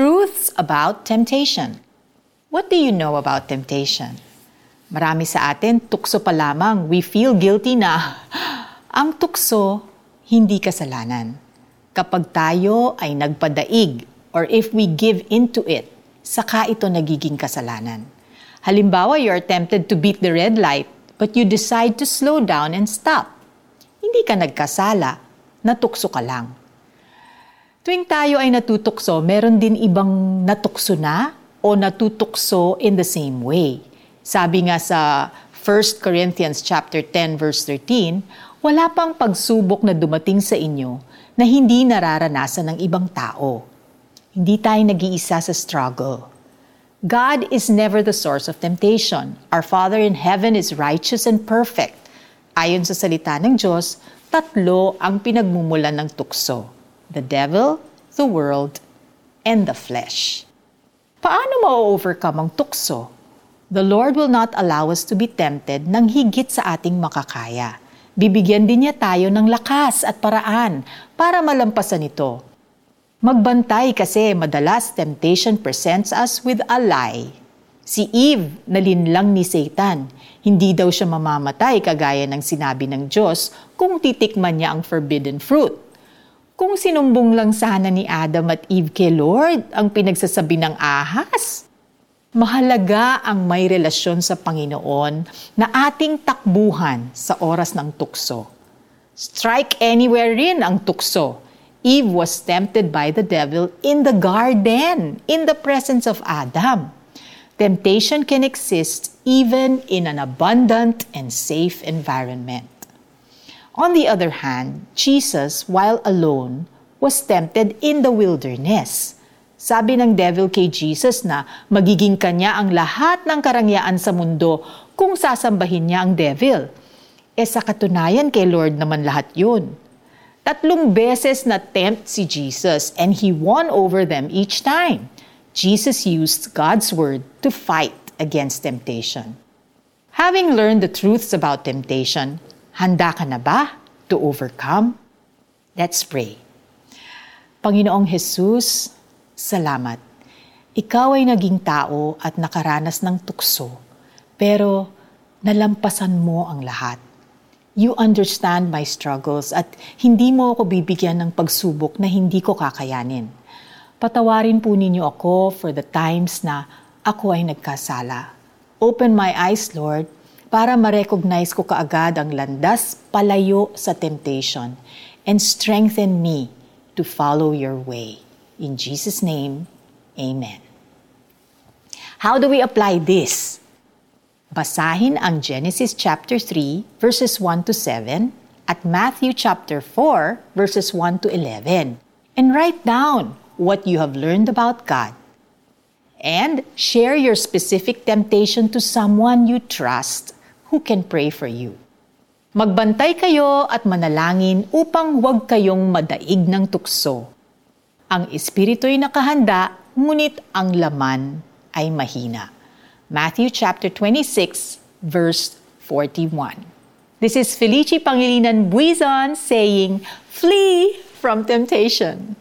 Truths about temptation. What do you know about temptation? Marami sa atin, tukso pa lamang, we feel guilty na. Ang tukso, hindi kasalanan. Kapag tayo ay nagpadaig or if we give into it, saka ito nagiging kasalanan. Halimbawa, you are tempted to beat the red light, but you decide to slow down and stop. Hindi ka nagkasala, natukso ka lang. Tuwing tayo ay natutukso, meron din ibang natukso na o natutukso in the same way. Sabi nga sa 1 Corinthians chapter 10 verse 13, wala pang pagsubok na dumating sa inyo na hindi nararanasan ng ibang tao. Hindi tayo nag-iisa sa struggle. God is never the source of temptation. Our Father in heaven is righteous and perfect. Ayon sa salita ng Diyos, tatlo ang pinagmumulan ng tukso the devil, the world, and the flesh. Paano ma-overcome ang tukso? The Lord will not allow us to be tempted ng higit sa ating makakaya. Bibigyan din niya tayo ng lakas at paraan para malampasan ito. Magbantay kasi madalas temptation presents us with a lie. Si Eve, nalinlang ni Satan. Hindi daw siya mamamatay kagaya ng sinabi ng Diyos kung titikman niya ang forbidden fruit. Kung sinumbong lang sana ni Adam at Eve kay Lord ang pinagsasabi ng ahas. Mahalaga ang may relasyon sa Panginoon na ating takbuhan sa oras ng tukso. Strike anywhere rin ang tukso. Eve was tempted by the devil in the garden, in the presence of Adam. Temptation can exist even in an abundant and safe environment. On the other hand, Jesus, while alone, was tempted in the wilderness. Sabi ng devil kay Jesus na magiging kanya ang lahat ng karangyaan sa mundo kung sasambahin niya ang devil. E sa katunayan kay Lord naman lahat yun. Tatlong beses na tempt si Jesus and he won over them each time. Jesus used God's word to fight against temptation. Having learned the truths about temptation, Handa ka na ba to overcome? Let's pray. Panginoong Jesus, salamat. Ikaw ay naging tao at nakaranas ng tukso, pero nalampasan mo ang lahat. You understand my struggles at hindi mo ako bibigyan ng pagsubok na hindi ko kakayanin. Patawarin po ninyo ako for the times na ako ay nagkasala. Open my eyes, Lord, para ma-recognize ko kaagad ang landas palayo sa temptation and strengthen me to follow your way. In Jesus' name, Amen. How do we apply this? Basahin ang Genesis chapter 3 verses 1 to 7 at Matthew chapter 4 verses 1 to 11 and write down what you have learned about God. And share your specific temptation to someone you trust who can pray for you. Magbantay kayo at manalangin upang huwag kayong madaig ng tukso. Ang espiritu'y nakahanda, ngunit ang laman ay mahina. Matthew chapter 26, verse 41. This is Felici Pangilinan Buizon saying, Flee from temptation.